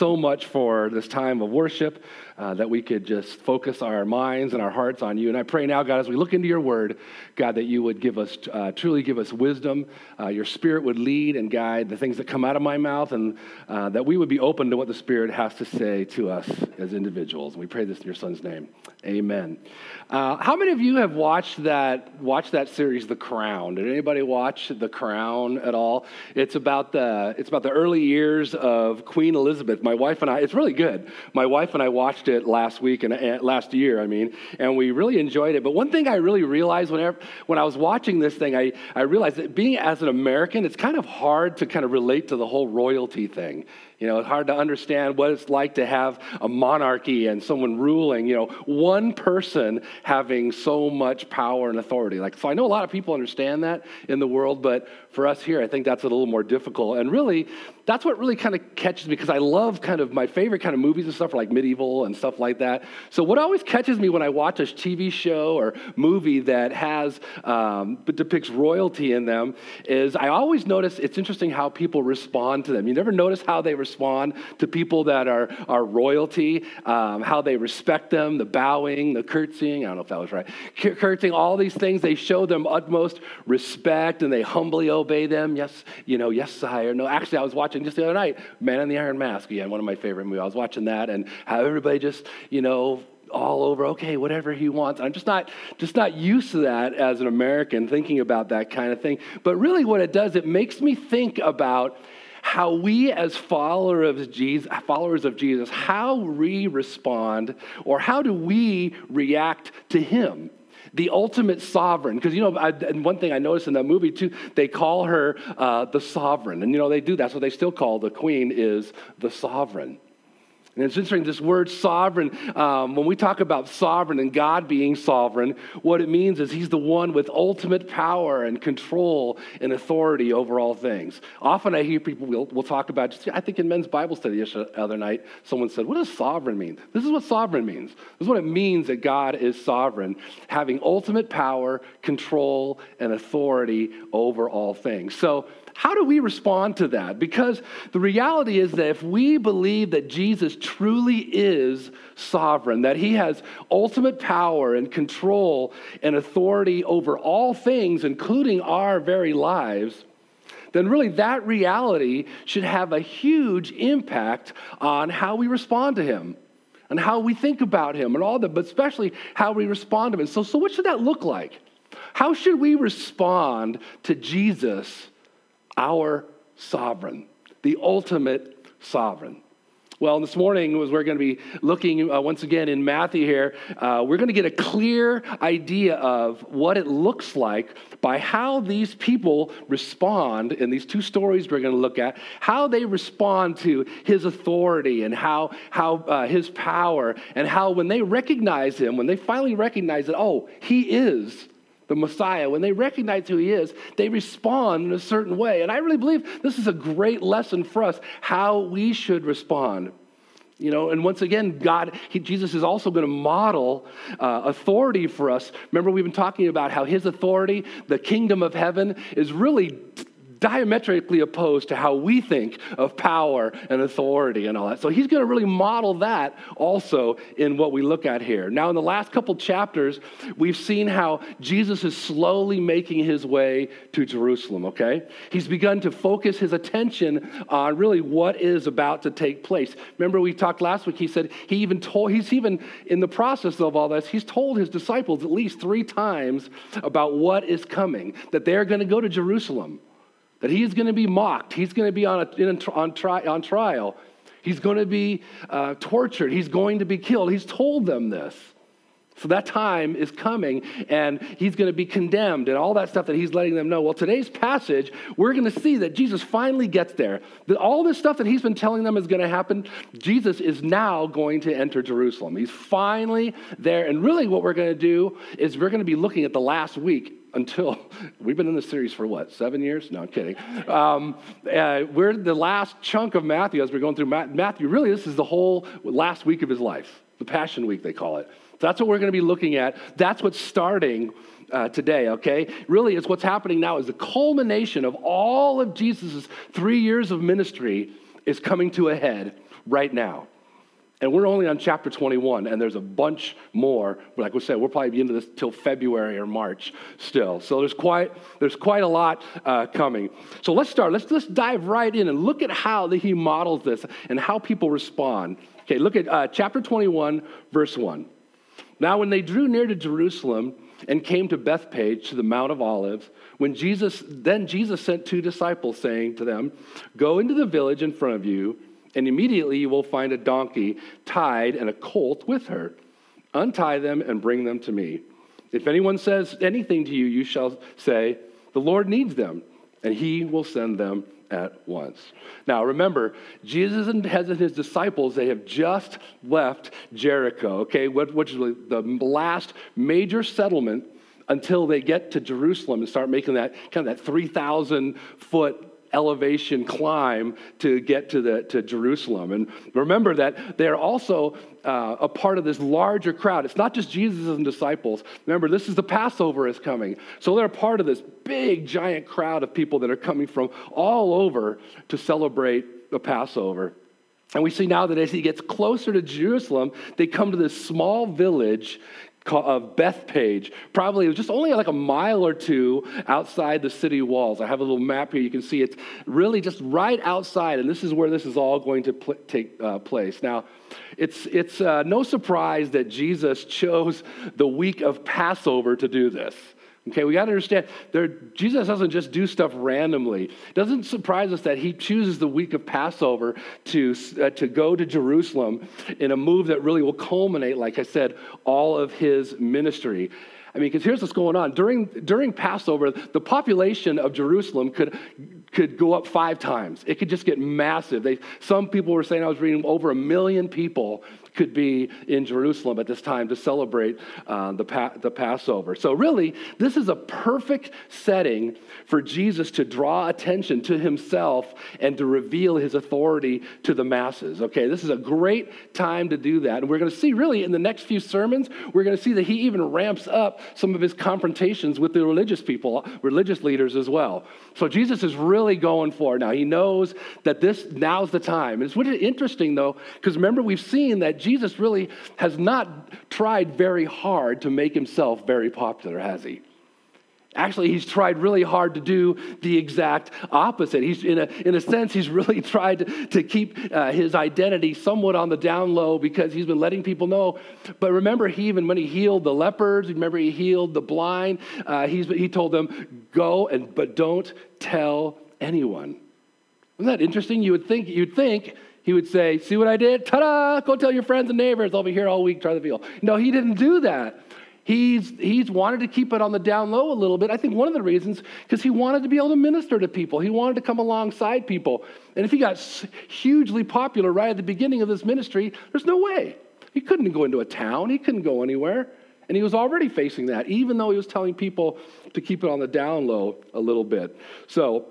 so much for this time of worship, uh, that we could just focus our minds and our hearts on you. And I pray now, God, as we look into your word, God, that you would give us, uh, truly give us wisdom. Uh, your spirit would lead and guide the things that come out of my mouth, and uh, that we would be open to what the Spirit has to say to us as individuals. And we pray this in your son's name. Amen. Uh, how many of you have watched that, watched that series, The Crown? Did anybody watch The Crown at all? It's about the, it's about the early years of Queen Elizabeth. My wife and I, it's really good. My wife and I watched it last week and uh, last year, I mean, and we really enjoyed it. But one thing I really realized whenever, when I was watching this thing, I, I realized that being as an American, it's kind of hard to kind of relate to the whole royalty thing. You know, it's hard to understand what it's like to have a monarchy and someone ruling, you know, one person having so much power and authority. Like, so I know a lot of people understand that in the world, but for us here, I think that's a little more difficult. And really, that's what really kind of catches me because I love kind of my favorite kind of movies and stuff like medieval and stuff like that. So what always catches me when I watch a TV show or movie that has um, depicts royalty in them is I always notice it's interesting how people respond to them. You never notice how they respond respond to people that are, are royalty, um, how they respect them, the bowing, the curtsying. I don't know if that was right. Curtsying, all these things, they show them utmost respect and they humbly obey them. Yes, you know, yes, sire. No, actually, I was watching just the other night, Man in the Iron Mask. Again, one of my favorite movies. I was watching that and how everybody just, you know, all over okay whatever he wants i'm just not just not used to that as an american thinking about that kind of thing but really what it does it makes me think about how we as followers of Jesus, followers of Jesus, how we respond or how do we react to him? the ultimate sovereign. Because, you know, I, and one thing I noticed in that movie too, they call her uh, the sovereign. And, you know, they do. That's what they still call the queen is the sovereign. And it's interesting, this word sovereign, um, when we talk about sovereign and God being sovereign, what it means is He's the one with ultimate power and control and authority over all things. Often I hear people will will talk about, just, I think in men's Bible study the other night, someone said, What does sovereign mean? This is what sovereign means. This is what it means that God is sovereign, having ultimate power, control, and authority over all things. So, how do we respond to that? Because the reality is that if we believe that Jesus truly is sovereign, that he has ultimate power and control and authority over all things, including our very lives, then really that reality should have a huge impact on how we respond to him and how we think about him and all that, but especially how we respond to him. And so, so what should that look like? How should we respond to Jesus our sovereign, the ultimate sovereign. Well, this morning, as we're going to be looking uh, once again in Matthew here, uh, we're going to get a clear idea of what it looks like by how these people respond in these two stories we're going to look at, how they respond to his authority and how, how uh, his power, and how when they recognize him, when they finally recognize that, oh, he is the Messiah, when they recognize who he is, they respond in a certain way. And I really believe this is a great lesson for us how we should respond. You know, and once again, God, he, Jesus is also going to model uh, authority for us. Remember, we've been talking about how his authority, the kingdom of heaven, is really diametrically opposed to how we think of power and authority and all that. So he's going to really model that also in what we look at here. Now, in the last couple chapters, we've seen how Jesus is slowly making his way to Jerusalem, okay? He's begun to focus his attention on really what is about to take place. Remember, we talked last week, he said he even told, he's even in the process of all this, he's told his disciples at least three times about what is coming, that they're going to go to Jerusalem that he is going to be mocked. He's going to be on, a, on, tri, on trial. He's going to be uh, tortured. He's going to be killed. He's told them this. So that time is coming, and he's going to be condemned, and all that stuff that he's letting them know. Well, today's passage, we're going to see that Jesus finally gets there. That all this stuff that he's been telling them is going to happen, Jesus is now going to enter Jerusalem. He's finally there. And really, what we're going to do is we're going to be looking at the last week until we've been in this series for what seven years? No i'm kidding. Um, uh, we're the last chunk of matthew as we're going through matthew really this is the whole last week of his life the passion week they call it. That's what we're going to be looking at. That's what's starting uh, today okay? Really it's what's happening now is the culmination of all of jesus' three years of ministry is coming to a head right now. And we're only on chapter 21, and there's a bunch more. Like we said, we'll probably be into this till February or March still. So there's quite, there's quite a lot uh, coming. So let's start. Let's just dive right in and look at how that he models this and how people respond. Okay, look at uh, chapter 21, verse 1. Now, when they drew near to Jerusalem and came to Bethphage to the Mount of Olives, when Jesus, then Jesus sent two disciples, saying to them, Go into the village in front of you and immediately you will find a donkey tied and a colt with her. Untie them and bring them to me. If anyone says anything to you, you shall say, The Lord needs them, and he will send them at once. Now remember, Jesus and his disciples, they have just left Jericho, okay, which is the last major settlement until they get to Jerusalem and start making that kind of that 3,000 foot elevation climb to get to, the, to Jerusalem. And remember that they're also uh, a part of this larger crowd. It's not just Jesus and disciples. Remember, this is the Passover is coming. So they're part of this big, giant crowd of people that are coming from all over to celebrate the Passover. And we see now that as he gets closer to Jerusalem, they come to this small village of Bethphage, Probably just only like a mile or two outside the city walls. I have a little map here. You can see it's really just right outside, and this is where this is all going to pl- take uh, place. Now, it's, it's uh, no surprise that Jesus chose the week of Passover to do this. Okay, we got to understand there, Jesus doesn't just do stuff randomly. It doesn't surprise us that he chooses the week of Passover to, uh, to go to Jerusalem in a move that really will culminate, like I said, all of his ministry. I mean, because here's what's going on. During, during Passover, the population of Jerusalem could, could go up five times. It could just get massive. They, some people were saying, I was reading, over a million people could be in Jerusalem at this time to celebrate uh, the, pa- the Passover. So, really, this is a perfect setting for Jesus to draw attention to himself and to reveal his authority to the masses. Okay, this is a great time to do that. And we're going to see, really, in the next few sermons, we're going to see that he even ramps up some of his confrontations with the religious people, religious leaders as well. So, Jesus is really going for it now. He knows that this now's the time. And it's really interesting, though, because remember, we've seen that Jesus really has not tried very hard to make himself very popular, has he? Actually, he's tried really hard to do the exact opposite. He's, in a, in a sense, he's really tried to, to keep uh, his identity somewhat on the down low because he's been letting people know. But remember, he even when he healed the lepers, remember he healed the blind, uh, he told them, "Go and but don't tell anyone." Isn't that interesting? You would think you'd think he would say, See what I did? Ta da! Go tell your friends and neighbors. I'll be here all week, try the veal. No, he didn't do that. He's, he's wanted to keep it on the down low a little bit. I think one of the reasons, because he wanted to be able to minister to people. He wanted to come alongside people. And if he got hugely popular right at the beginning of this ministry, there's no way. He couldn't go into a town, he couldn't go anywhere. And he was already facing that, even though he was telling people to keep it on the down low a little bit. So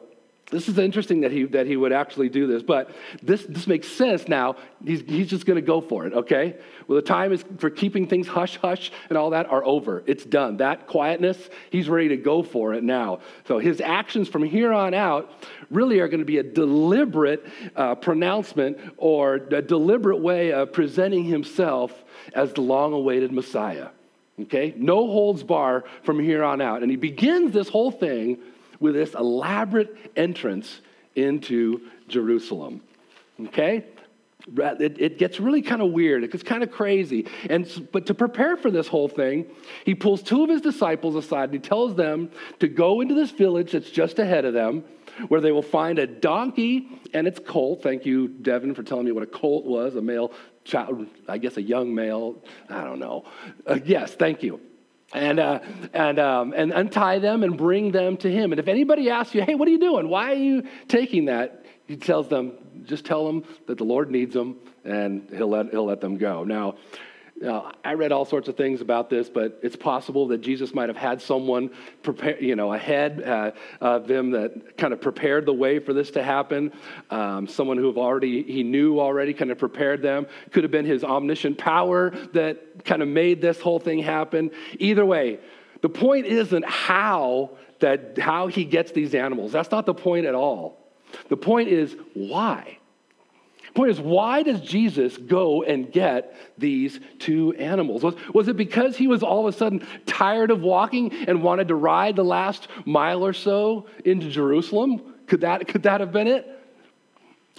this is interesting that he, that he would actually do this, but this, this makes sense now. He's, he's just going to go for it, okay? Well, the time is for keeping things hush hush and all that are over. It's done. That quietness, he's ready to go for it now. So his actions from here on out really are going to be a deliberate uh, pronouncement or a deliberate way of presenting himself as the long awaited Messiah. Okay? No holds bar from here on out. And he begins this whole thing with this elaborate entrance into Jerusalem. Okay? It, it, gets really kind of weird. It gets kind of crazy. And, but to prepare for this whole thing, he pulls two of his disciples aside and he tells them to go into this village that's just ahead of them, where they will find a donkey and its colt. Thank you, Devin, for telling me what a colt was a male child, I guess a young male. I don't know. Uh, yes, thank you and, uh, and, um, and untie them and bring them to him. And if anybody asks you, hey, what are you doing? Why are you taking that? He tells them, just tell them that the Lord needs them and he'll let, he'll let them go. Now, now, I read all sorts of things about this, but it's possible that Jesus might have had someone prepare, you know, ahead uh, of them that kind of prepared the way for this to happen. Um, someone who have already he knew already kind of prepared them. Could have been his omniscient power that kind of made this whole thing happen. Either way, the point isn't how that how he gets these animals. That's not the point at all. The point is why. Point is, why does Jesus go and get these two animals? Was, was it because he was all of a sudden tired of walking and wanted to ride the last mile or so into Jerusalem? Could that, could that have been it?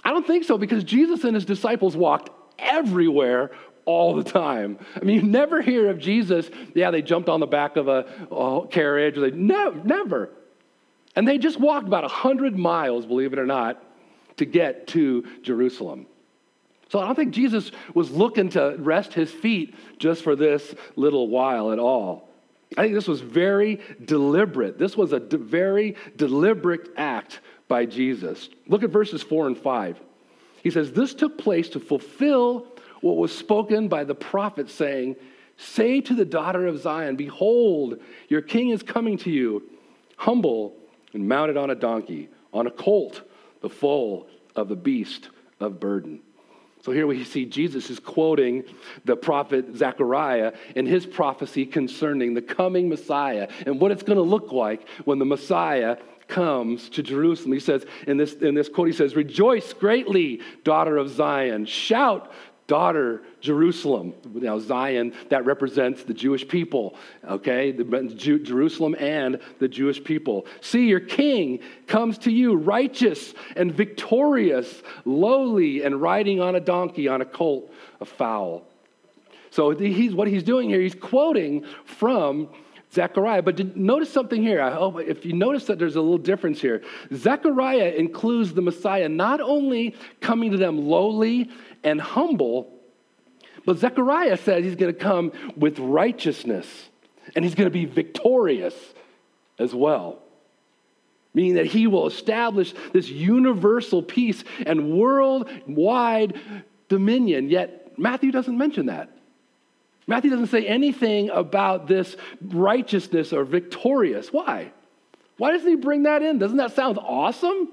I don't think so because Jesus and his disciples walked everywhere all the time. I mean, you never hear of Jesus, yeah, they jumped on the back of a, a carriage, or they, no, never. And they just walked about 100 miles, believe it or not, to get to Jerusalem. So I don't think Jesus was looking to rest his feet just for this little while at all. I think this was very deliberate. This was a de- very deliberate act by Jesus. Look at verses 4 and 5. He says, This took place to fulfill what was spoken by the prophet, saying, Say to the daughter of Zion, Behold, your king is coming to you, humble and mounted on a donkey, on a colt, the foal of the beast of burden. So here we see Jesus is quoting the prophet Zechariah in his prophecy concerning the coming Messiah and what it's going to look like when the Messiah comes to Jerusalem. He says in this, in this quote, he says, Rejoice greatly, daughter of Zion. Shout, daughter Jerusalem. Now, Zion, that represents the Jewish people, okay? The, Jerusalem and the Jewish people. See, your king comes to you righteous and victorious, lowly, and riding on a donkey, on a colt, a foal. So he's, what he's doing here, he's quoting from Zechariah. But did, notice something here. I hope if you notice that there's a little difference here. Zechariah includes the Messiah not only coming to them lowly and humble, but Zechariah says he's going to come with righteousness and he's going to be victorious as well. Meaning that he will establish this universal peace and worldwide dominion. Yet Matthew doesn't mention that. Matthew doesn't say anything about this righteousness or victorious. Why? Why doesn't he bring that in? Doesn't that sound awesome?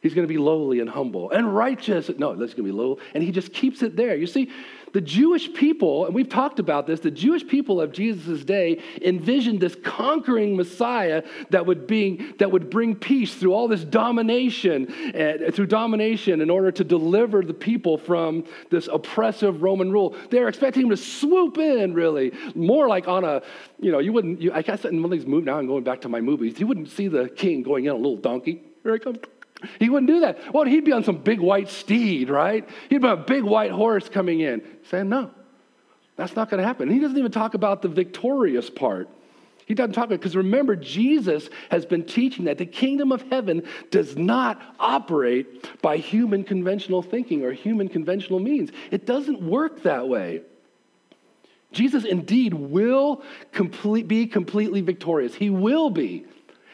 He's going to be lowly and humble and righteous. No, that's going to be low. And he just keeps it there. You see, the Jewish people, and we've talked about this, the Jewish people of Jesus' day envisioned this conquering Messiah that would, be, that would bring peace through all this domination, uh, through domination in order to deliver the people from this oppressive Roman rule. They're expecting him to swoop in, really, more like on a, you know, you wouldn't, you, I guess in one of these movies, now I'm going back to my movies, you wouldn't see the king going in a little donkey. Here I come. He wouldn't do that. Well, he'd be on some big white steed, right? He'd be on a big white horse coming in, saying, No, that's not going to happen. he doesn't even talk about the victorious part. He doesn't talk about because remember, Jesus has been teaching that the kingdom of heaven does not operate by human conventional thinking or human conventional means. It doesn't work that way. Jesus indeed will complete, be completely victorious. He will be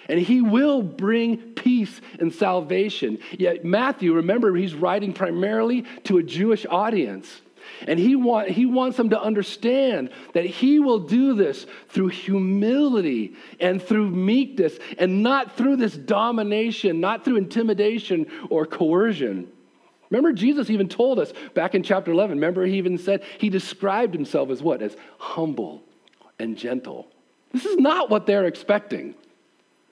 and he will bring peace and salvation. Yet, Matthew, remember, he's writing primarily to a Jewish audience. And he, want, he wants them to understand that he will do this through humility and through meekness and not through this domination, not through intimidation or coercion. Remember, Jesus even told us back in chapter 11, remember, he even said, he described himself as what? As humble and gentle. This is not what they're expecting.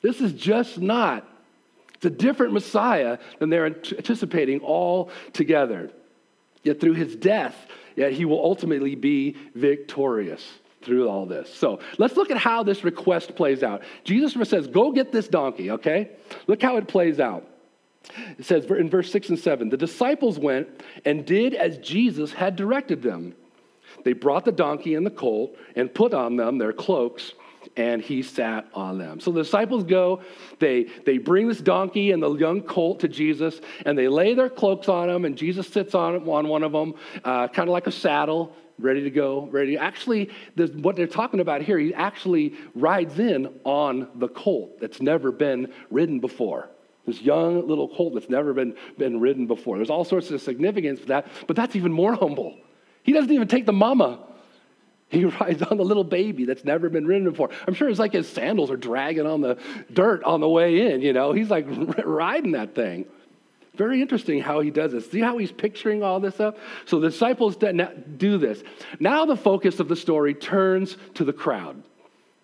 This is just not. It's a different Messiah than they're anticipating all together. Yet through his death, yet he will ultimately be victorious through all this. So let's look at how this request plays out. Jesus says, Go get this donkey, okay? Look how it plays out. It says in verse 6 and 7 the disciples went and did as Jesus had directed them. They brought the donkey and the colt and put on them their cloaks and he sat on them. So the disciples go, they, they bring this donkey and the young colt to Jesus, and they lay their cloaks on him, and Jesus sits on, on one of them, uh, kind of like a saddle, ready to go, ready. Actually, what they're talking about here, he actually rides in on the colt that's never been ridden before. This young little colt that's never been, been ridden before. There's all sorts of significance for that, but that's even more humble. He doesn't even take the mama he rides on the little baby that's never been ridden before. I'm sure it's like his sandals are dragging on the dirt on the way in, you know. He's like riding that thing. Very interesting how he does this. See how he's picturing all this up? So the disciples do this. Now the focus of the story turns to the crowd.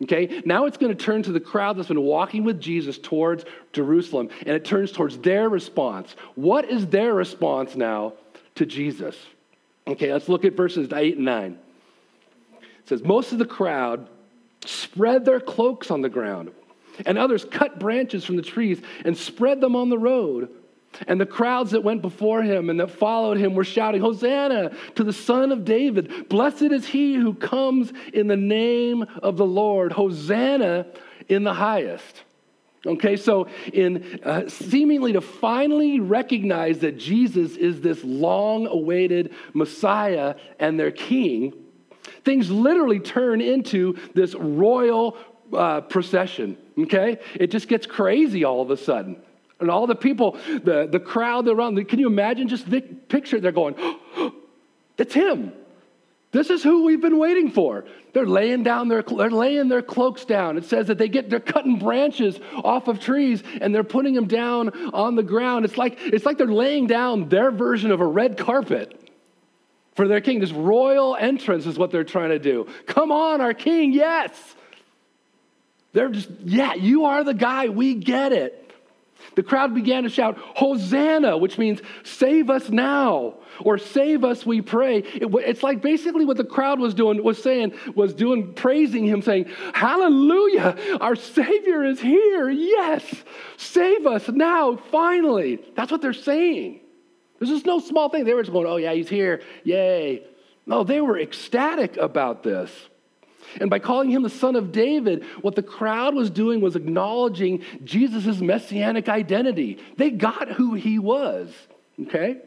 Okay, now it's going to turn to the crowd that's been walking with Jesus towards Jerusalem, and it turns towards their response. What is their response now to Jesus? Okay, let's look at verses 8 and 9. It says, Most of the crowd spread their cloaks on the ground, and others cut branches from the trees and spread them on the road. And the crowds that went before him and that followed him were shouting, Hosanna to the Son of David. Blessed is he who comes in the name of the Lord. Hosanna in the highest. Okay, so in uh, seemingly to finally recognize that Jesus is this long awaited Messiah and their king, things literally turn into this royal uh, procession. Okay, it just gets crazy all of a sudden. And all the people, the, the crowd around, can you imagine just the picture? They're going, oh, it's him. This is who we've been waiting for. They're laying down their they're laying their cloaks down. It says that they get they're cutting branches off of trees and they're putting them down on the ground. It's like it's like they're laying down their version of a red carpet for their king. This royal entrance is what they're trying to do. Come on, our king, yes. They're just, yeah, you are the guy. We get it. The crowd began to shout, Hosanna, which means save us now, or save us, we pray. It, it's like basically what the crowd was doing, was saying, was doing, praising him, saying, Hallelujah, our Savior is here. Yes, save us now, finally. That's what they're saying. This is no small thing. They were just going, Oh, yeah, he's here. Yay. No, they were ecstatic about this. And by calling him the son of David, what the crowd was doing was acknowledging Jesus' messianic identity. They got who he was, okay?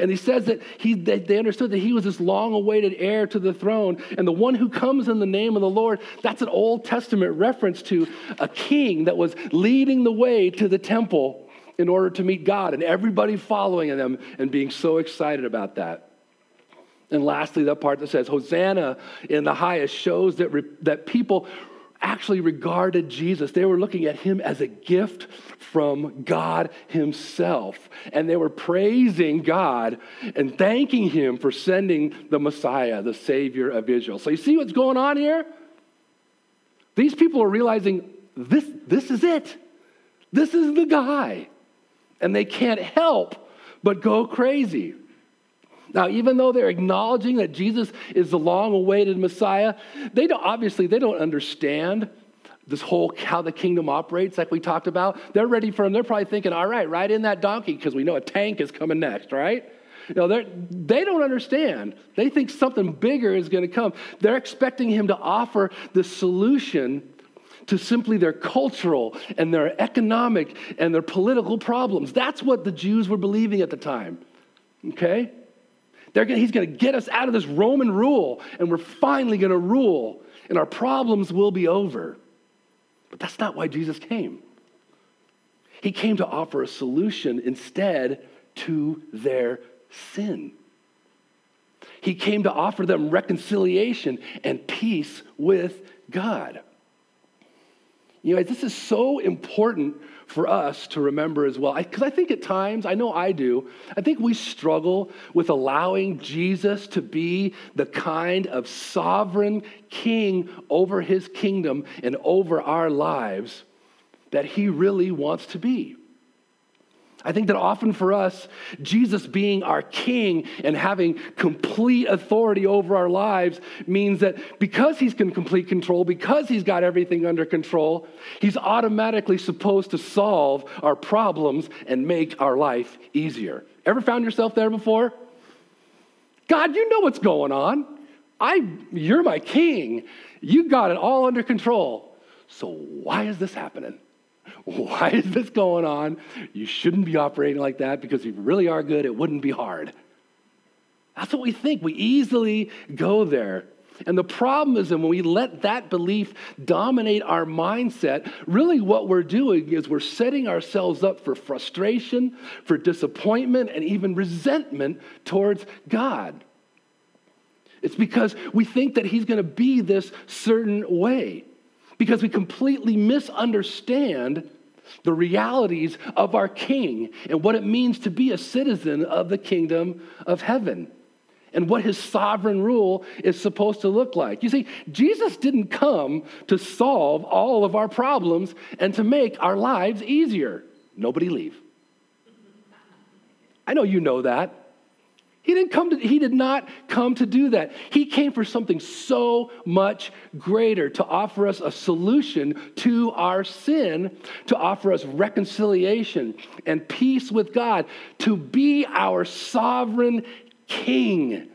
And he says that he, they, they understood that he was this long awaited heir to the throne. And the one who comes in the name of the Lord, that's an Old Testament reference to a king that was leading the way to the temple in order to meet God, and everybody following them and being so excited about that. And lastly, that part that says, Hosanna in the highest shows that, re- that people actually regarded Jesus. They were looking at him as a gift from God himself. And they were praising God and thanking him for sending the Messiah, the Savior of Israel. So you see what's going on here? These people are realizing this, this is it. This is the guy. And they can't help but go crazy. Now, even though they're acknowledging that Jesus is the long-awaited Messiah, they don't, obviously they don't understand this whole how the kingdom operates, like we talked about. They're ready for him. They're probably thinking, all right, ride in that donkey because we know a tank is coming next, right? You know, they don't understand. They think something bigger is going to come. They're expecting him to offer the solution to simply their cultural and their economic and their political problems. That's what the Jews were believing at the time. Okay? Gonna, he's going to get us out of this Roman rule, and we're finally going to rule, and our problems will be over. But that's not why Jesus came. He came to offer a solution instead to their sin. He came to offer them reconciliation and peace with God. You know, this is so important for us to remember as well. Because I, I, think at times, I know I do, I think we struggle with allowing Jesus to be the kind of sovereign king over his kingdom and over our lives that he really wants to be. I think that often for us, Jesus being our king and having complete authority over our lives means that because he's in complete control, because he's got everything under control, he's automatically supposed to solve our problems and make our life easier. Ever found yourself there before? God, you know what's going on. I, you're my king. You got it all under control. So why is this happening? Why is this going on? You shouldn't be operating like that because if you really are good, it wouldn't be hard. That's what we think. We easily go there. And the problem is that when we let that belief dominate our mindset, really what we're doing is we're setting ourselves up for frustration, for disappointment, and even resentment towards God. It's because we think that He's going to be this certain way because we completely misunderstand the realities of our King and what it means to be a citizen of the kingdom of heaven. and what his sovereign rule is supposed to look like. You see, Jesus didn't come to solve all of our problems and to make our lives easier. Nobody leave. I know you know that. He didn't come to, he did not come to do that. He came for something so much greater to offer us a solution to our sin, to offer us reconciliation and peace with God, to be our sovereign king.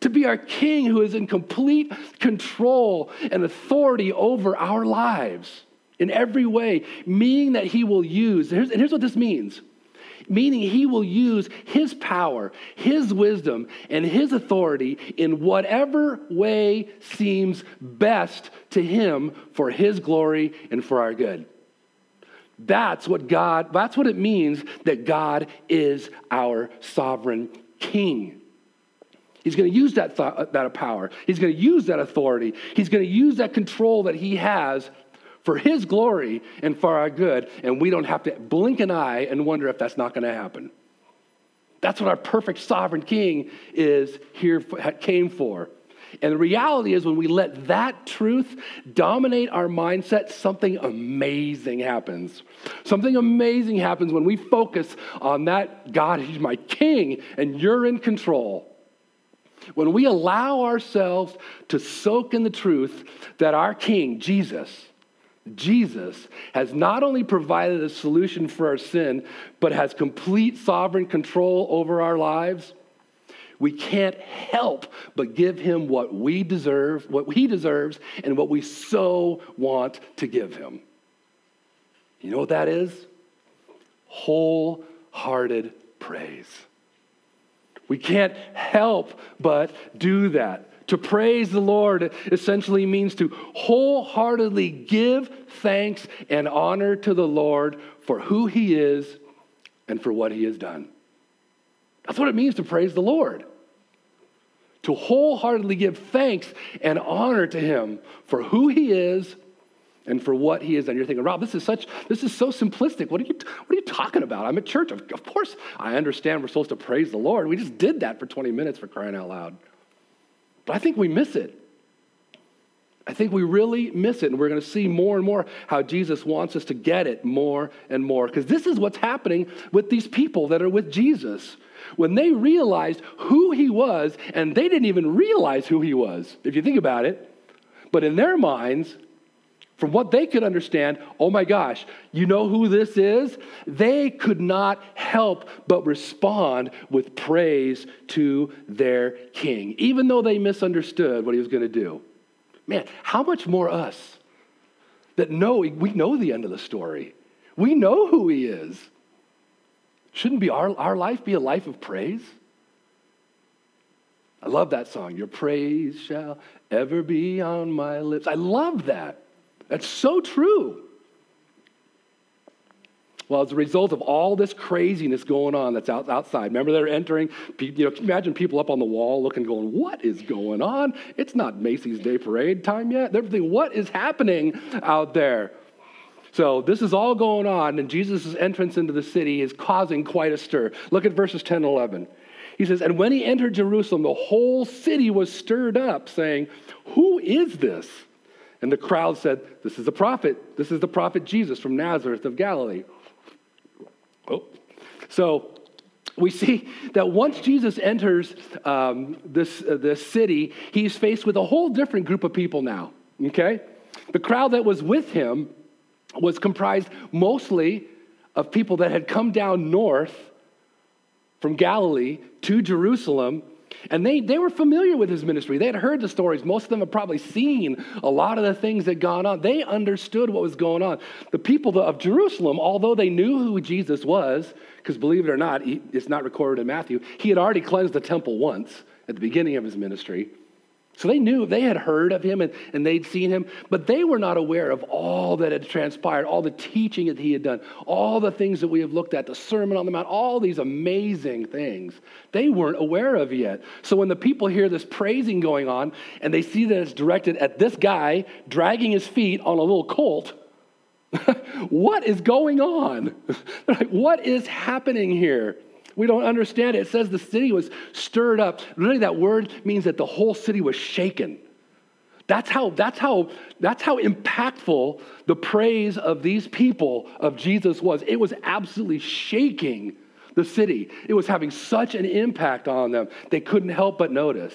To be our king who is in complete control and authority over our lives in every way, meaning that he will use, here's, and here's what this means meaning he will use his power, his wisdom, and his authority in whatever way seems best to him for his glory and for our good. That's what God, that's what it means that God is our sovereign king. He's going to use that, th- that power. He's going to use that authority. He's going to use that control that he has for His glory and for our good, and we don't have to blink an eye and wonder if that's not going to happen. That's what our perfect sovereign King is here came for. And the reality is, when we let that truth dominate our mindset, something amazing happens. Something amazing happens when we focus on that God, He's my King, and you're in control. When we allow ourselves to soak in the truth that our King, Jesus, Jesus has not only provided a solution for our sin, but has complete sovereign control over our lives. We can't help but give him what we deserve, what he deserves, and what we so want to give him. You know what that is? Wholehearted praise. We can't help but do that. To praise the Lord essentially means to wholeheartedly give thanks and honor to the Lord for who he is and for what he has done. That's what it means to praise the Lord. To wholeheartedly give thanks and honor to him for who he is and for what he has done. You're thinking, Rob, this is such, this is so simplistic. What are you, what are you talking about? I'm at church. Of, of course, I understand we're supposed to praise the Lord. We just did that for 20 minutes for crying out loud. But I think we miss it. I think we really miss it. And we're going to see more and more how Jesus wants us to get it more and more. Because this is what's happening with these people that are with Jesus. When they realized who he was, and they didn't even realize who he was, if you think about it, but in their minds, from what they could understand, oh my gosh, you know who this is? They could not help but respond with praise to their king, even though they misunderstood what he was going to do. Man, how much more us that know we know the end of the story. We know who he is. Shouldn't be our, our life be a life of praise? I love that song. Your praise shall ever be on my lips. I love that. That's so true. Well, as a result of all this craziness going on that's out, outside, remember they're entering, you know, imagine people up on the wall looking, going, what is going on? It's not Macy's Day Parade time yet. They're thinking, what is happening out there? So this is all going on, and Jesus' entrance into the city is causing quite a stir. Look at verses 10 and 11. He says, And when he entered Jerusalem, the whole city was stirred up, saying, Who is this? And the crowd said, This is the prophet. This is the prophet Jesus from Nazareth of Galilee. Oh. So we see that once Jesus enters um, this, uh, this city, he's faced with a whole different group of people now. Okay? The crowd that was with him was comprised mostly of people that had come down north from Galilee to Jerusalem and they, they were familiar with his ministry. They had heard the stories. Most of them had probably seen a lot of the things that gone on. They understood what was going on. The people of Jerusalem, although they knew who Jesus was, because believe it or not, it's not recorded in Matthew, he had already cleansed the temple once at the beginning of his ministry. So they knew, they had heard of him and, and they'd seen him, but they were not aware of all that had transpired, all the teaching that he had done, all the things that we have looked at, the Sermon on the Mount, all these amazing things. They weren't aware of yet. So when the people hear this praising going on and they see that it's directed at this guy dragging his feet on a little colt, what is going on? They're like, what is happening here? We don't understand it. It says the city was stirred up. Really, that word means that the whole city was shaken. That's how, that's how, that's how impactful the praise of these people of Jesus was. It was absolutely shaking the city. It was having such an impact on them, they couldn't help but notice.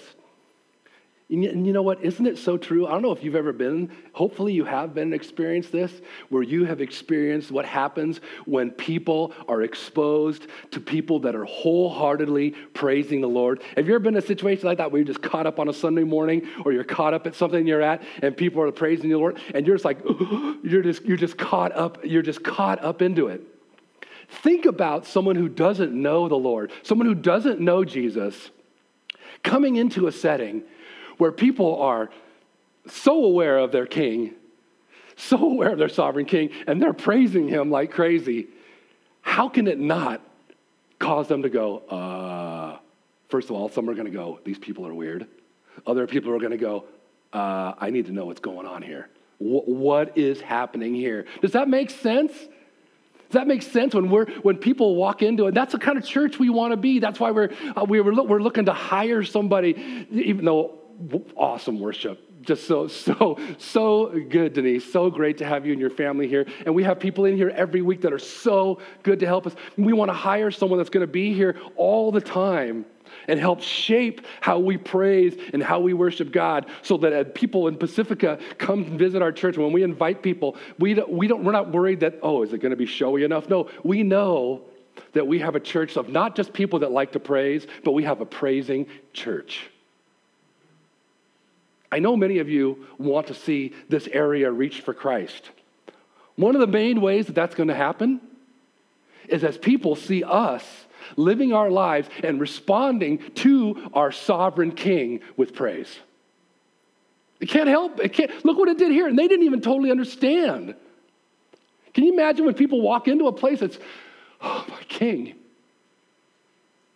And you know what? Isn't it so true? I don't know if you've ever been, hopefully you have been experienced this, where you have experienced what happens when people are exposed to people that are wholeheartedly praising the Lord. Have you ever been in a situation like that where you're just caught up on a Sunday morning or you're caught up at something you're at and people are praising the Lord and you're just like, you're just, you're just caught up, you're just caught up into it. Think about someone who doesn't know the Lord, someone who doesn't know Jesus, coming into a setting where people are so aware of their king, so aware of their sovereign king, and they're praising him like crazy, how can it not cause them to go, uh, first of all, some are going to go, these people are weird. Other people are going to go, uh, I need to know what's going on here. W- what is happening here? Does that make sense? Does that make sense when we're when people walk into it? That's the kind of church we want to be. That's why we're uh, we were, we're looking to hire somebody, even though awesome worship. Just so, so, so good, Denise. So great to have you and your family here. And we have people in here every week that are so good to help us. We want to hire someone that's going to be here all the time and help shape how we praise and how we worship God so that as people in Pacifica come and visit our church, when we invite people, we don't, we don't, we're not worried that, oh, is it going to be showy enough? No, we know that we have a church of not just people that like to praise, but we have a praising church. I know many of you want to see this area reach for Christ. One of the main ways that that's going to happen is as people see us living our lives and responding to our sovereign king with praise. It can't help. It can't. Look what it did here. And they didn't even totally understand. Can you imagine when people walk into a place that's, oh, my king?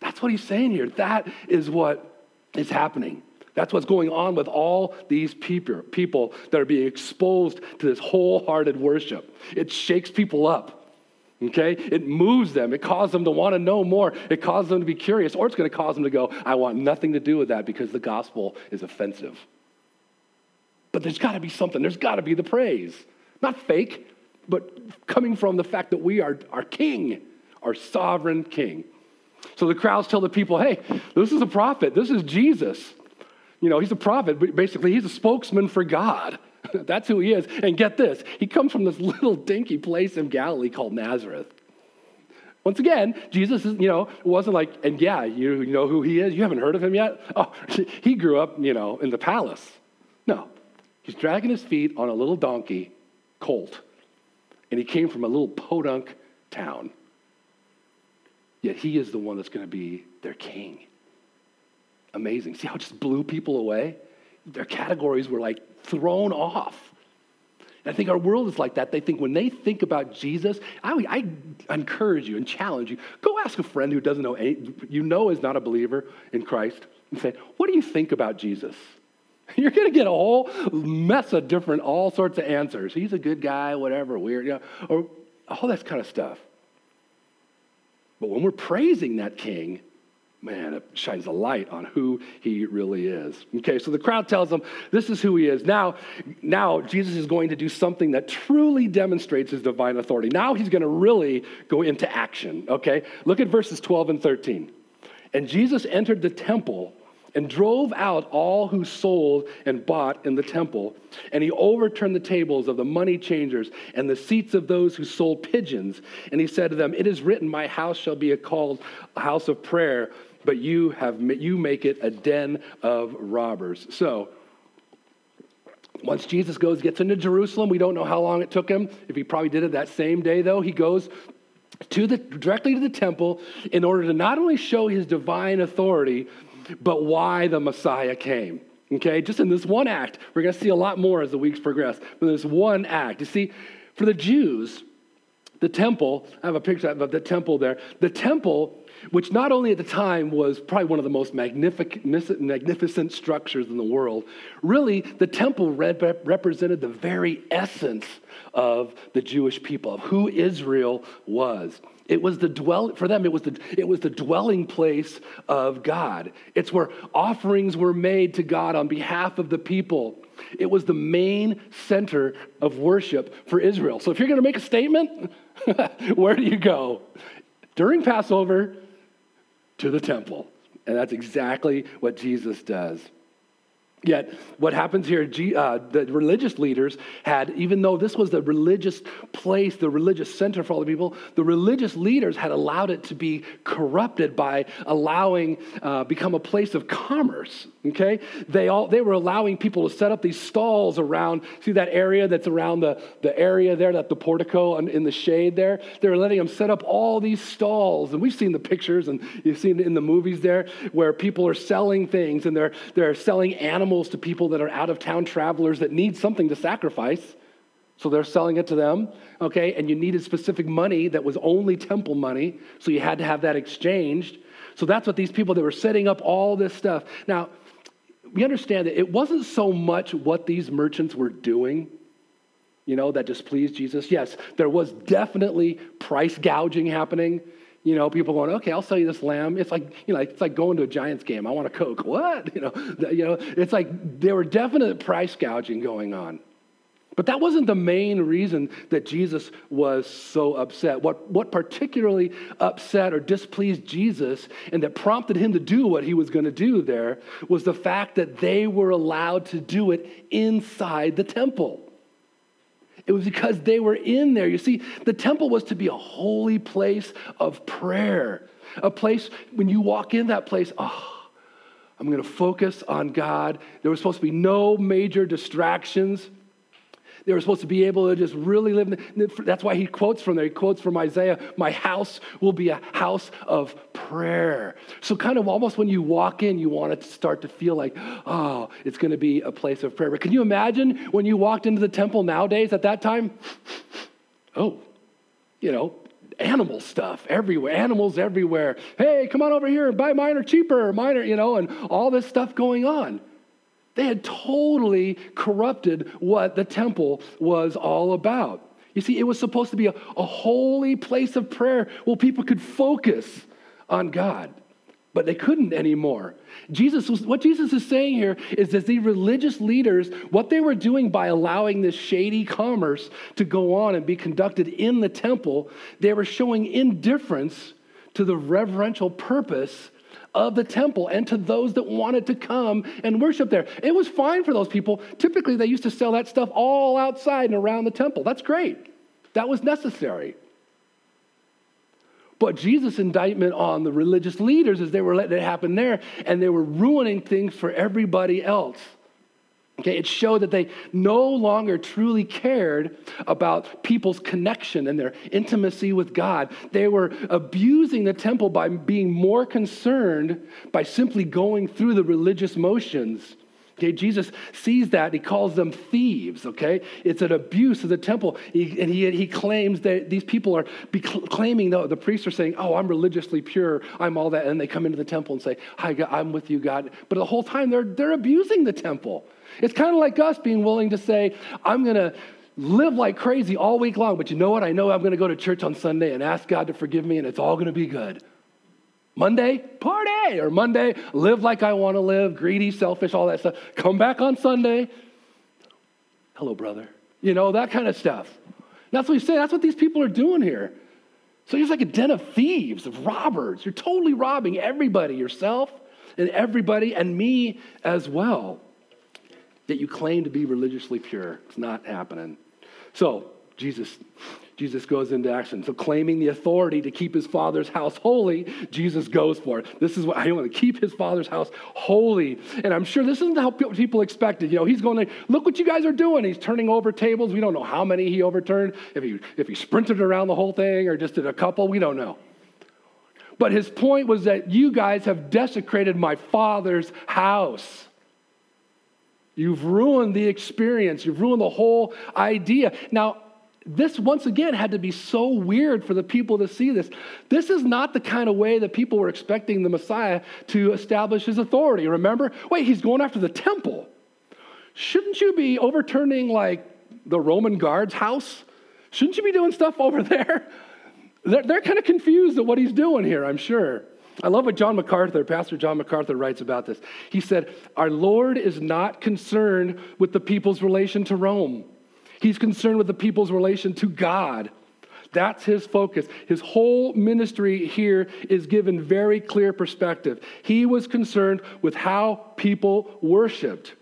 That's what he's saying here. That is what is happening. That's what's going on with all these people, people that are being exposed to this wholehearted worship. It shakes people up. Okay? It moves them. It causes them to want to know more. It causes them to be curious, or it's going to cause them to go, I want nothing to do with that because the gospel is offensive. But there's got to be something. There's got to be the praise. Not fake, but coming from the fact that we are our king, our sovereign king. So the crowds tell the people, hey, this is a prophet. This is Jesus. You know, he's a prophet, but basically, he's a spokesman for God. That's who he is. And get this he comes from this little dinky place in Galilee called Nazareth. Once again, Jesus is, you know, wasn't like, and yeah, you, know who he is? You haven't heard of him yet? Oh, he grew up, you know, in the palace. No, he's dragging his feet on a little donkey, colt, and he came from a little podunk town. Yet he is the one that's going to be their king amazing. See how it just blew people away? Their categories were like thrown off. And I think our world is like that. They think when they think about Jesus, I, I encourage you and challenge you go ask a friend who doesn't know, you know, is not a believer in Christ, and say, What do you think about Jesus? You're going to get a whole mess of different, all sorts of answers. He's a good guy, whatever, weird, you know, or all that kind of stuff. But when we're praising that king, man, it shines a light on who he really is. Okay, so the crowd tells him this is who he is. Now, now Jesus is going to do something that truly demonstrates his divine authority. Now he's going to really go into action. Okay, look at verses 12 and 13. And Jesus entered the temple and drove out all who sold and bought in the temple. And he overturned the tables of the money changers and the seats of those who sold pigeons. And he said to them, It is written, My house shall be called a house of prayer, but you have you make it a den of robbers. So once Jesus goes, gets into Jerusalem, we don't know how long it took him. If he probably did it that same day, though, he goes to the directly to the temple in order to not only show his divine authority, but why the Messiah came. Okay, just in this one act, we're going to see a lot more as the weeks progress. But this one act, you see, for the Jews, the temple, I have a picture of the temple there. The temple which not only at the time was probably one of the most magnificent structures in the world, really, the temple represented the very essence of the Jewish people, of who Israel was. It was the dwell for them, it was the it was the dwelling place of God. It's where offerings were made to God on behalf of the people. It was the main center of worship for Israel. So if you're going to make a statement, where do you go? During Passover to the temple. And that's exactly what Jesus does. Yet, what happens here, uh, the religious leaders had, even though this was the religious place, the religious center for all the people, the religious leaders had allowed it to be corrupted by allowing, uh, become a place of commerce. Okay? They, all, they were allowing people to set up these stalls around, see that area that's around the, the area there, that the portico in the shade there? They were letting them set up all these stalls. And we've seen the pictures and you've seen in the movies there where people are selling things and they're, they're selling animals to people that are out of town travelers that need something to sacrifice. So they're selling it to them, okay? And you needed specific money that was only temple money. So you had to have that exchanged. So that's what these people that were setting up all this stuff. Now, we understand that it wasn't so much what these merchants were doing, you know, that displeased Jesus. Yes, there was definitely price gouging happening. You know, people going, okay, I'll sell you this lamb. It's like, you know, it's like going to a Giants game. I want a Coke. What? You know, you know, it's like there were definite price gouging going on. But that wasn't the main reason that Jesus was so upset. What, what particularly upset or displeased Jesus and that prompted him to do what he was going to do there was the fact that they were allowed to do it inside the temple. It was because they were in there. You see, the temple was to be a holy place of prayer, a place when you walk in that place, oh, I'm going to focus on God. There was supposed to be no major distractions. They were supposed to be able to just really live. That's why he quotes from there. He quotes from Isaiah, My house will be a house of prayer. So, kind of almost when you walk in, you want to start to feel like, oh, it's going to be a place of prayer. But can you imagine when you walked into the temple nowadays at that time? Oh, you know, animal stuff everywhere, animals everywhere. Hey, come on over here and buy mine are cheaper, mine are, you know, and all this stuff going on. They had totally corrupted what the temple was all about. You see, it was supposed to be a, a holy place of prayer where people could focus on God but they couldn't anymore. Jesus was, what Jesus is saying here is that the religious leaders, what they were doing by allowing this shady commerce to go on and be conducted in the temple, they were showing indifference to the reverential purpose of the temple and to those that wanted to come and worship there. It was fine for those people. Typically, they used to sell that stuff all outside and around the temple. That's great. That was necessary. But Jesus' indictment on the religious leaders is they were letting it happen there and they were ruining things for everybody else. Okay, it showed that they no longer truly cared about people's connection and their intimacy with God. They were abusing the temple by being more concerned by simply going through the religious motions. Okay, Jesus sees that. He calls them thieves, okay? It's an abuse of the temple. He, and he, he claims that these people are claiming, though, the priests are saying, oh, I'm religiously pure. I'm all that. And they come into the temple and say, hi, God, I'm with you, God. But the whole time they're, they're abusing the temple. It's kind of like us being willing to say, I'm going to live like crazy all week long, but you know what? I know I'm going to go to church on Sunday and ask God to forgive me, and it's all going to be good. Monday, party, or Monday, live like I want to live, greedy, selfish, all that stuff. Come back on Sunday. Hello, brother. You know, that kind of stuff. That's what he's saying. That's what these people are doing here. So he's like a den of thieves, of robbers. You're totally robbing everybody, yourself and everybody, and me as well that you claim to be religiously pure. It's not happening. So, Jesus, Jesus goes into action. So, claiming the authority to keep his father's house holy, Jesus goes for it. This is what I want to keep his father's house holy. And I'm sure this isn't how people expected. You know, he's going to look what you guys are doing. He's turning over tables. We don't know how many he overturned. If he if he sprinted around the whole thing or just did a couple, we don't know. But his point was that you guys have desecrated my father's house. You've ruined the experience. You've ruined the whole idea. Now, this once again had to be so weird for the people to see this. This is not the kind of way that people were expecting the Messiah to establish his authority. Remember? Wait, he's going after the temple. Shouldn't you be overturning like the Roman guard's house? Shouldn't you be doing stuff over there? they're, they're kind of confused at what he's doing here, I'm sure. I love what John MacArthur, Pastor John MacArthur, writes about this. He said, Our Lord is not concerned with the people's relation to Rome, He's concerned with the people's relation to God. That's his focus. His whole ministry here is given very clear perspective. He was concerned with how people worshiped.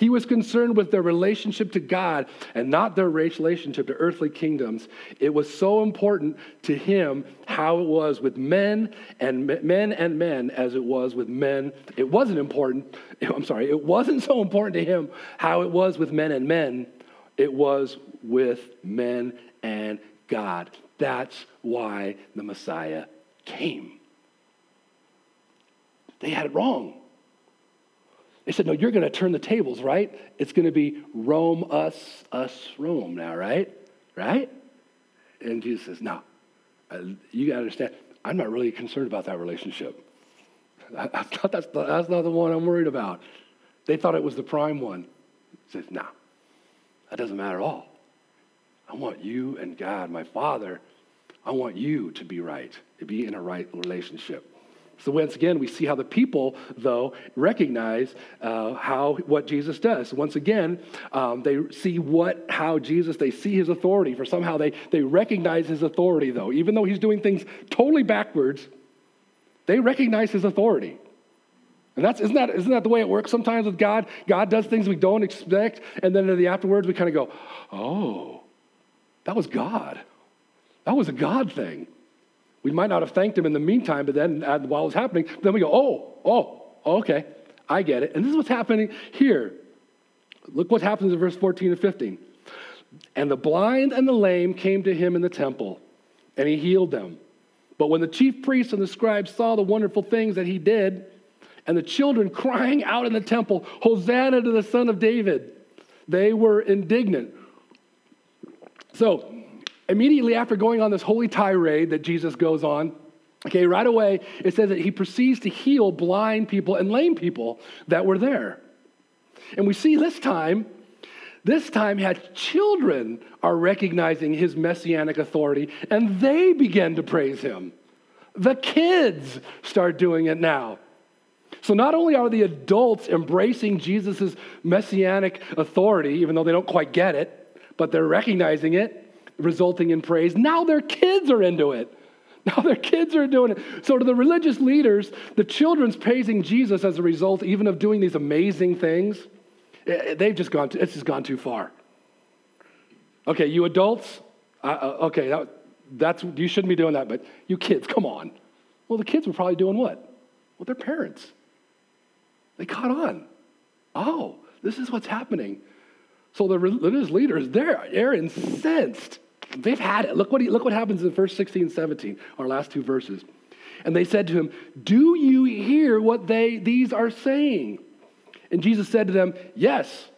He was concerned with their relationship to God and not their relationship to earthly kingdoms. It was so important to him how it was with men and men and men as it was with men. It wasn't important. I'm sorry, it wasn't so important to him how it was with men and men. It was with men and God. That's why the Messiah came. They had it wrong. They said, No, you're going to turn the tables, right? It's going to be Rome, us, us, Rome now, right? Right? And Jesus says, No, you got to understand, I'm not really concerned about that relationship. That's not, that's, the, that's not the one I'm worried about. They thought it was the prime one. He says, No, that doesn't matter at all. I want you and God, my Father, I want you to be right, to be in a right relationship. So once again, we see how the people, though, recognize uh, how what Jesus does. Once again, um, they see what how Jesus they see his authority. For somehow they they recognize his authority, though, even though he's doing things totally backwards. They recognize his authority. And that's isn't that isn't that the way it works sometimes with God? God does things we don't expect, and then in the afterwards we kind of go, "Oh, that was God. That was a God thing." We might not have thanked him in the meantime, but then uh, while it's happening, then we go, oh, oh, okay, I get it. And this is what's happening here. Look what happens in verse 14 and 15. And the blind and the lame came to him in the temple, and he healed them. But when the chief priests and the scribes saw the wonderful things that he did, and the children crying out in the temple, Hosanna to the Son of David, they were indignant. So, immediately after going on this holy tirade that Jesus goes on, okay, right away, it says that he proceeds to heal blind people and lame people that were there. And we see this time, this time had children are recognizing his messianic authority and they begin to praise him. The kids start doing it now. So not only are the adults embracing Jesus' messianic authority, even though they don't quite get it, but they're recognizing it, resulting in praise. Now their kids are into it. Now their kids are doing it. So to the religious leaders, the children's praising Jesus as a result even of doing these amazing things. Eh, eh, they've just gone, it's just gone too far. Okay, you adults, uh, okay, that, that's, you shouldn't be doing that, but you kids, come on. Well, the kids were probably doing what? Well, their parents. They caught on. Oh, this is what's happening. So the religious leaders, they're, they're incensed. They've had it. Look what, he, look what happens in verse 16 17, our last two verses. And they said to him, Do you hear what they, these are saying? And Jesus said to them, Yes.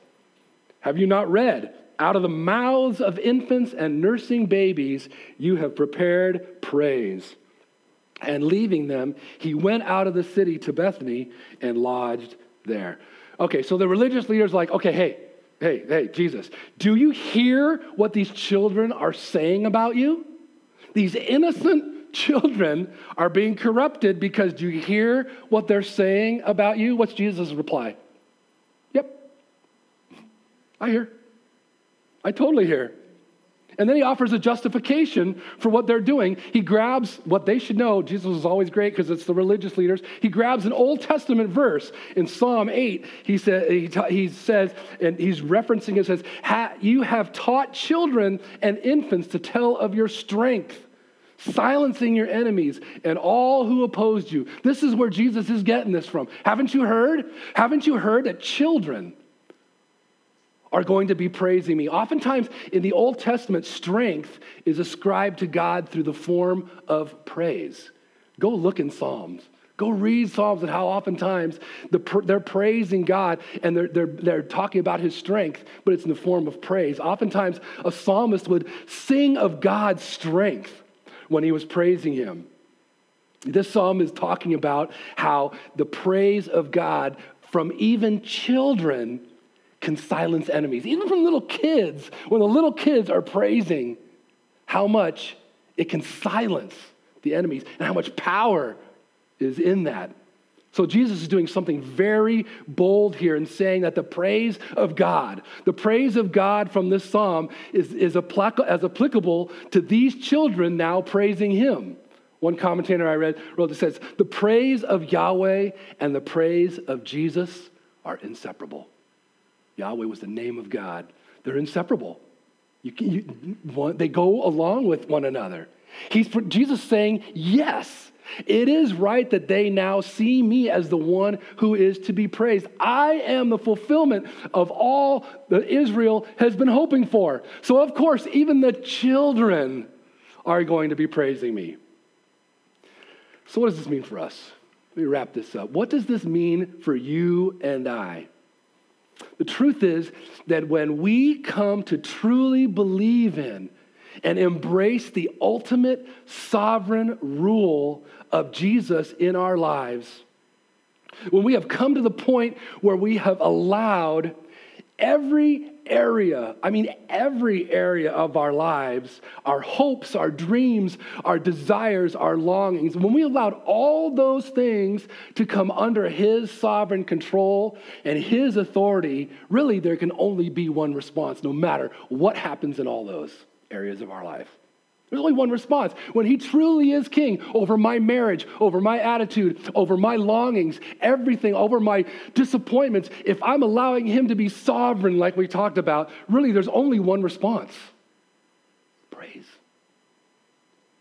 Have you not read? Out of the mouths of infants and nursing babies, you have prepared praise. And leaving them, he went out of the city to Bethany and lodged there. Okay, so the religious leaders like, okay, hey, hey, hey, Jesus, do you hear what these children are saying about you? These innocent children are being corrupted because do you hear what they're saying about you? What's Jesus' reply? Yep, I hear. I totally hear. And then he offers a justification for what they're doing. He grabs what they should know. Jesus is always great because it's the religious leaders. He grabs an Old Testament verse in Psalm 8. He, he, he says, and he's referencing it, says, You have taught children and infants to tell of your strength, silencing your enemies and all who opposed you. This is where Jesus is getting this from. Haven't you heard? Haven't you heard that children, are going to be praising me. Oftentimes in the Old Testament, strength is ascribed to God through the form of praise. Go look in Psalms. Go read Psalms and how oftentimes the, they're praising God and they're, they're, they're talking about his strength, but it's in the form of praise. Oftentimes, a psalmist would sing of God's strength when he was praising him. This psalm is talking about how the praise of God from even children can silence enemies, even from little kids. When the little kids are praising, how much It can silence the enemies, and how much power is in that. So Jesus is doing something very bold here in saying that the praise of God, the praise of God from this psalm is, is as applicable to these children now praising him. One commentator I read wrote that says, the praise of Yahweh and the praise of Jesus are inseparable. Yahweh was the name of God. They're inseparable. You, you, they go along with one another. He's, Jesus saying, yes, it is right that they now see me as the one who is to be praised. I am the fulfillment of all that Israel has been hoping for. So, of course, even the children are going to be praising me. So, what does this mean for us? Let me wrap this up. What does this mean for you and I? The truth is that when we come to truly believe in and embrace the ultimate sovereign rule of Jesus in our lives, when we have come to the point where we have allowed every area, I mean, every area of our lives, our hopes, our dreams, our desires, our longings, when we allowed all those things to come under His sovereign control and His authority, really there can only be one response, no matter what happens in all those areas of our life. There's only one response. When He truly is King over my marriage, over my attitude, over my longings, everything, over my disappointments, if I'm allowing Him to be sovereign, like we talked about, really there's only one response praise.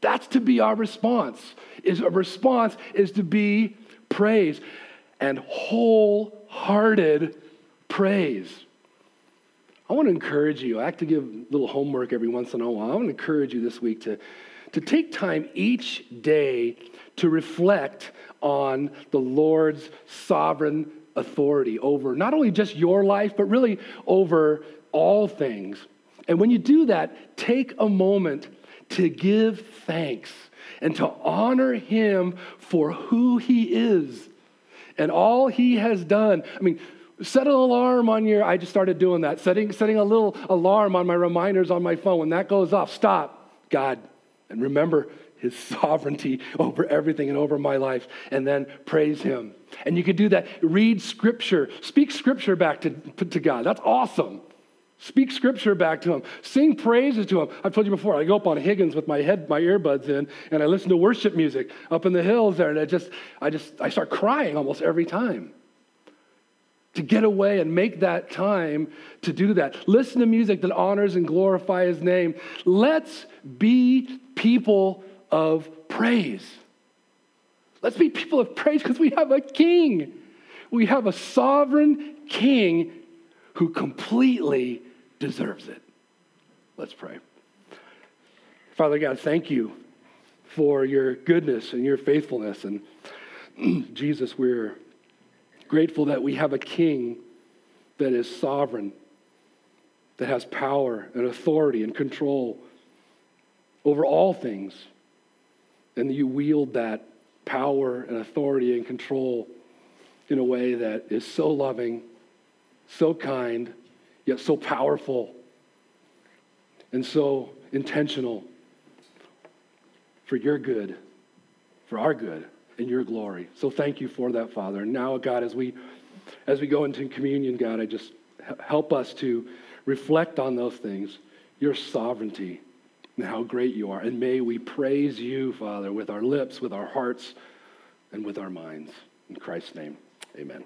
That's to be our response. Is a response is to be praise and wholehearted praise. I want to encourage you. I like to give a little homework every once in a while. I want to encourage you this week to, to take time each day to reflect on the Lord's sovereign authority over not only just your life, but really over all things. And when you do that, take a moment to give thanks and to honor Him for who He is and all He has done. I mean, Set an alarm on your, I just started doing that, setting, setting a little alarm on my reminders on my phone. When that goes off, stop, God, and remember his sovereignty over everything and over my life, and then praise him. And you could do that. Read scripture, speak scripture back to, to God. That's awesome. Speak scripture back to him. Sing praises to him. I've told you before, I go up on Higgins with my head, my earbuds in, and I listen to worship music up in the hills there, and I just, I just, I start crying almost every time to get away and make that time to do that. Listen to music that honors and glorifies his name. Let's be people of praise. Let's be people of praise because we have a king. We have a sovereign king who completely deserves it. Let's pray. Father God, thank you for your goodness and your faithfulness. And Jesus, we're Grateful that we have a king that is sovereign, that has power and authority and control over all things. And you wield that power and authority and control in a way that is so loving, so kind, yet so powerful, and so intentional for your good, for our good in your glory. So thank you for that, Father. And now, God, as we as we go into communion, God, I just help us to reflect on those things, your sovereignty and how great you are. And may we praise you, Father, with our lips, with our hearts, and with our minds. In Christ's name, amen.